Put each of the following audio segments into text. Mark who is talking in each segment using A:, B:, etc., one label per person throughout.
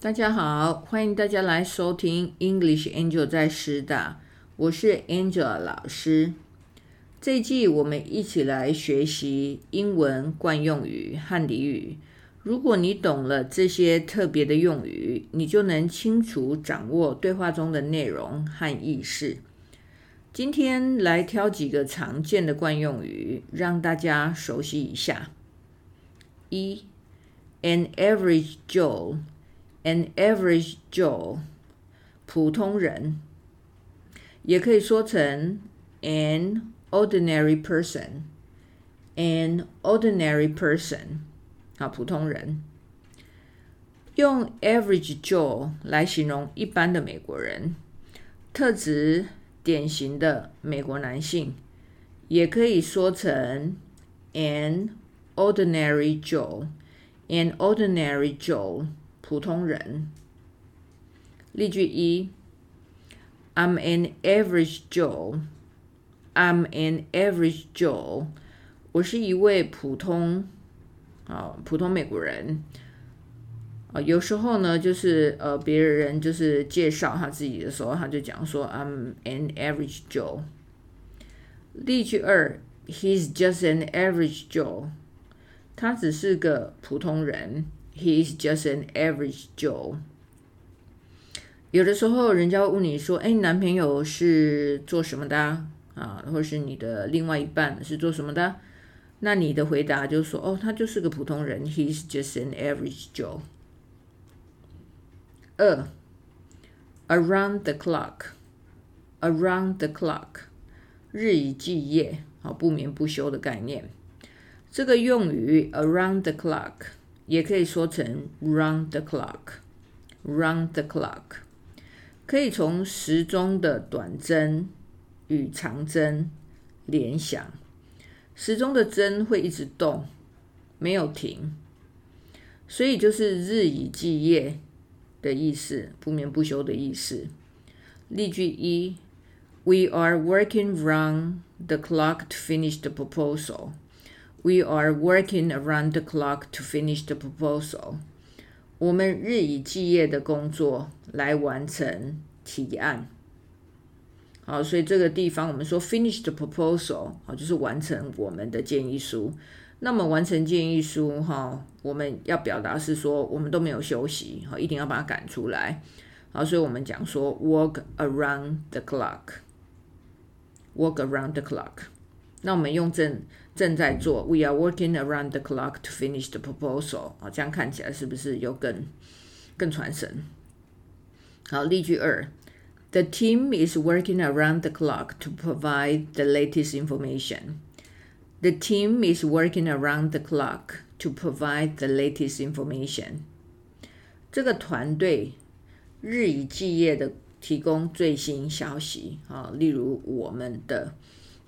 A: 大家好，欢迎大家来收听 English Angel 在师大，我是 Angel 老师。这一季我们一起来学习英文惯用语和俚语。如果你懂了这些特别的用语，你就能清楚掌握对话中的内容和意思。今天来挑几个常见的惯用语，让大家熟悉一下。一，An average Joe。An average Joe，普通人，也可以说成 an ordinary person。An ordinary person，啊，普通人。用 average Joe 来形容一般的美国人，特指典型的美国男性，也可以说成 an ordinary Joe。An ordinary Joe。 普通人。例句一：I'm an average Joe. I'm an average Joe. 我是一位普通啊，普通美国人啊。有时候呢，就是呃，别人就是介绍他自己的时候，他就讲说 I'm an average Joe。例句二：He's just an average Joe. 他只是个普通人。He is just an average Joe。有的时候，人家问你说：“哎，男朋友是做什么的啊？啊或是你的另外一半是做什么的？”那你的回答就是说：“哦，他就是个普通人。He's just an average Joe。”二，around the clock，around the clock，日以继夜，好不眠不休的概念。这个用语 around the clock。也可以说成 round the clock，round the clock，可以从时钟的短针与长针联想。时钟的针会一直动，没有停，所以就是日以继夜的意思，不眠不休的意思。例句一：We are working round the clock to finish the proposal. We are working around the clock to finish the proposal. 我们日以继夜的工作来完成提案。好，所以这个地方我们说 finish the proposal，好，就是完成我们的建议书。那么完成建议书，哈，我们要表达是说我们都没有休息，好，一定要把它赶出来。好，所以我们讲说 work around the clock，work around the clock。那我们用正正在做，We are working around the clock to finish the proposal。啊，这样看起来是不是又更更传神？好，例句二：The team is working around the clock to provide the latest information. The team is working around the clock to provide the latest information. 这个团队日以继夜的提供最新消息。啊，例如我们的。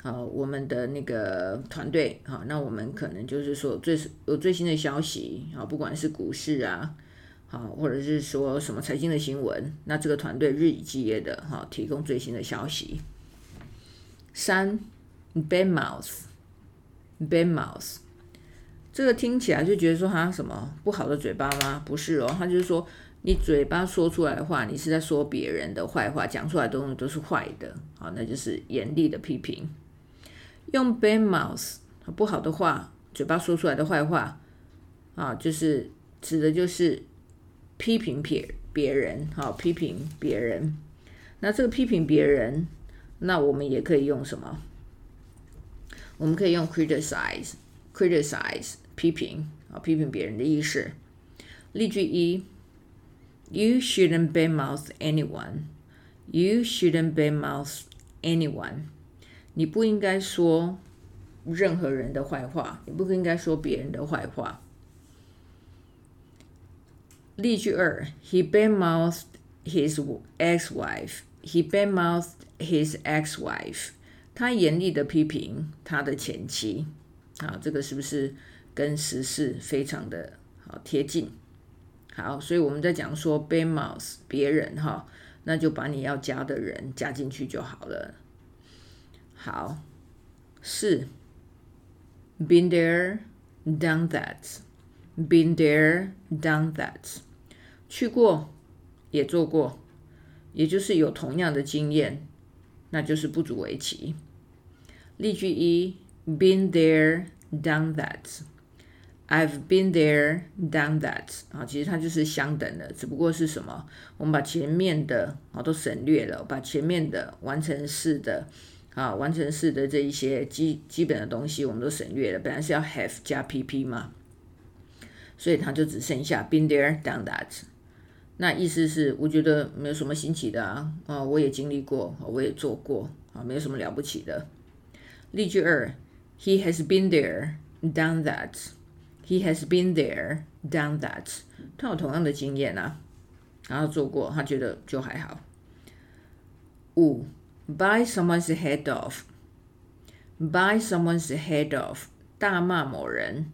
A: 好，我们的那个团队，好，那我们可能就是说最有最新的消息，好，不管是股市啊，好，或者是说什么财经的新闻，那这个团队日以继夜的，哈，提供最新的消息。三，bad mouth，bad mouth，这个听起来就觉得说他什么不好的嘴巴吗？不是哦，他就是说你嘴巴说出来的话，你是在说别人的坏话，讲出来的东西都是坏的，好，那就是严厉的批评。用 bad mouth 不好的话，嘴巴说出来的坏话啊，就是指的就是批评别别人，好批评别人。那这个批评别人，那我们也可以用什么？我们可以用 criticize，criticize 批评啊，批评别人的意思。例句一：You shouldn't bad mouth anyone. You shouldn't bad mouth anyone. 你不应该说任何人的坏话，你不应该说别人的坏话。例句二：He badmouthed his ex-wife. He badmouthed his ex-wife. 他严厉的批评他的前妻。啊，这个是不是跟时事非常的好贴近？好，所以我们在讲说 badmouth 别人哈，那就把你要加的人加进去就好了。好，是 been there, done that, been there, done that。去过，也做过，也就是有同样的经验，那就是不足为奇。例句一：Been there, done that. I've been there, done that. 啊，其实它就是相等的，只不过是什么？我们把前面的啊都省略了，把前面的完成式的啊完成式的这一些基基本的东西我们都省略了。本来是要 have 加 pp 嘛，所以它就只剩下 been there, done that。那意思是，我觉得没有什么新奇的啊，啊，我也经历过，我也做过，啊，没有什么了不起的。例句二，He has been there, done that. He has been there, done that. 他有同样的经验啊，然后做过，他觉得就还好。五，by someone's head off. By someone's head off，大骂某人，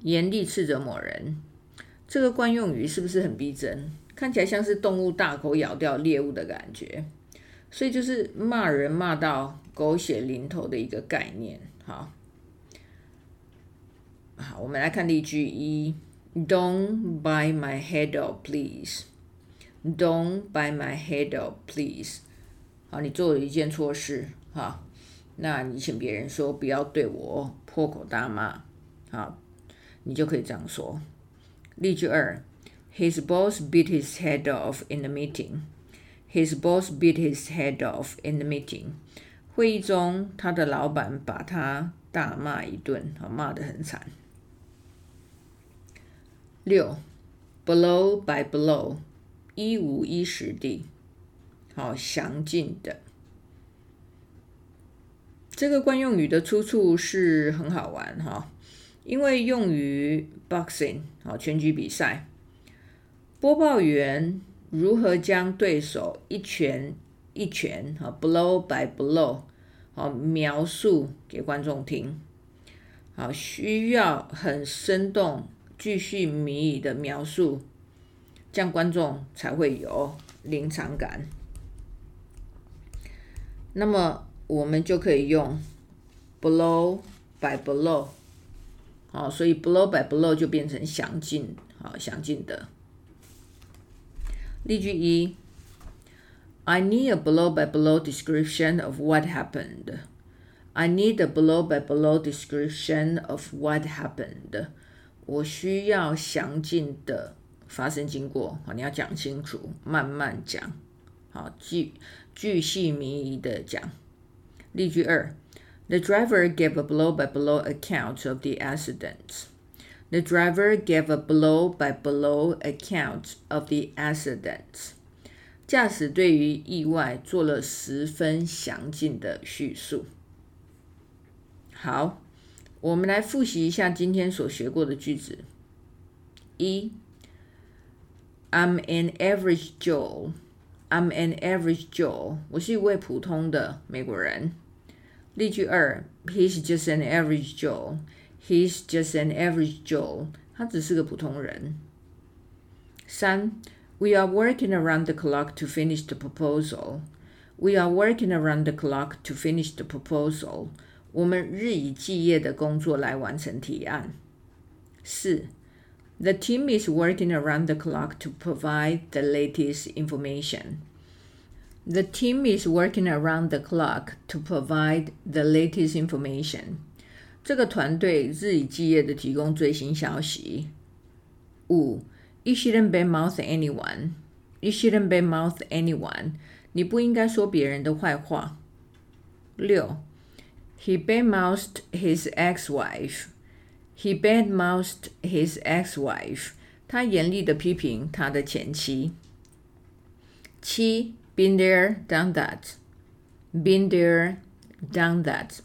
A: 严厉斥责某人。这个惯用语是不是很逼真？看起来像是动物大口咬掉猎物的感觉，所以就是骂人骂到狗血淋头的一个概念。好，好，我们来看例句一：Don't buy my head off, please. Don't buy my head off, please. 啊，你做了一件错事，哈，那你请别人说不要对我破口大骂，好，你就可以这样说。例句二。His boss beat his head off in the meeting. His boss beat his head off in the meeting. 会议中，他的老板把他大骂一顿，啊，骂得很惨。六，blow by blow，一五一十地，好详尽的。这个惯用语的出处是很好玩哈，因为用于 boxing，好拳击比赛。播报员如何将对手一拳一拳啊，blow by blow，好描述给观众听，好需要很生动、继续谜语的描述，这样观众才会有临场感。那么我们就可以用 below by below，好，所以 below by below 就变成详尽，好详尽的。例句一：I need a below by below description of what happened. I need a below by below description of what happened. 我需要详尽的发生经过。好，你要讲清楚，慢慢讲。好，句句细靡遗的讲。例句二：The driver gave a blow-by-blow account of the accident. The driver gave a blow-by-blow account of the accident. 驾驶对于意外做了十分详尽的叙述。好，我们来复习一下今天所学过的句子。一，I'm an average Joe. I'm an average Joe. 我是一位普通的美国人。例句二，He's just an average Joe. He's just an average Joe. 他只是个普通人。三，We are working around the clock to finish the proposal. We are working around the clock to finish the proposal. 我们日以继夜的工作来完成提案。四 ，The team is working around the clock to provide the latest information. The team is working around the clock to provide the latest information. 这个团队日以继夜的提供最新消息。五，You shouldn't badmouth anyone. You shouldn't badmouth anyone. 你不应该说别人的坏话。六，He badmouthed his ex-wife. He badmouthed his ex-wife. 他严厉的批评他的前妻。七，Been there, done that. Been there, done that.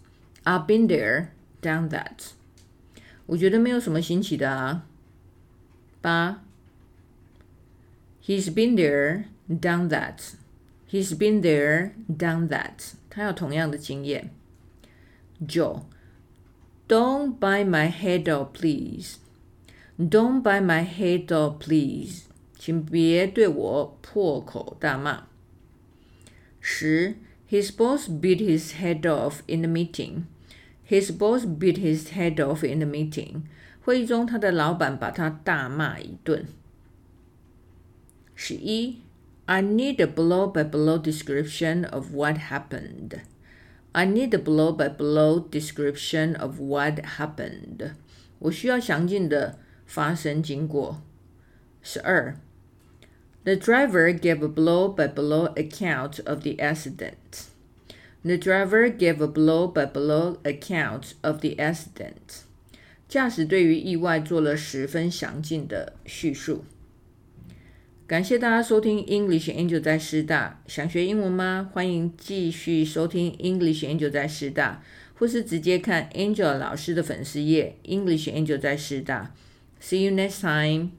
A: I've been there. Done that，我觉得没有什么新奇的啊。八，He's been there, done that. He's been there, done that. 他有同样的经验。九 ，Don't buy my head off, please. Don't buy my head off, please. 请别对我破口大骂。十，His boss beat his head off in the meeting. His boss beat his head off in the meeting. 会议中，他的老板把他大骂一顿。 十一，I need a blow-by-blow description of what happened. I need a blow-by-blow description of what happened. 我需要详尽的发生经过。十二，The driver gave a blow-by-blow account of the accident. The driver gave a blow-by-blow account of the accident. 驾驶对于意外做了十分详尽的叙述。 感谢大家收听 English Angel 在师大。想学英文吗？欢迎继续收听 English Angel 在师大，或是直接看 Angel 老师的粉丝页 English Angel 在师大。See you next time.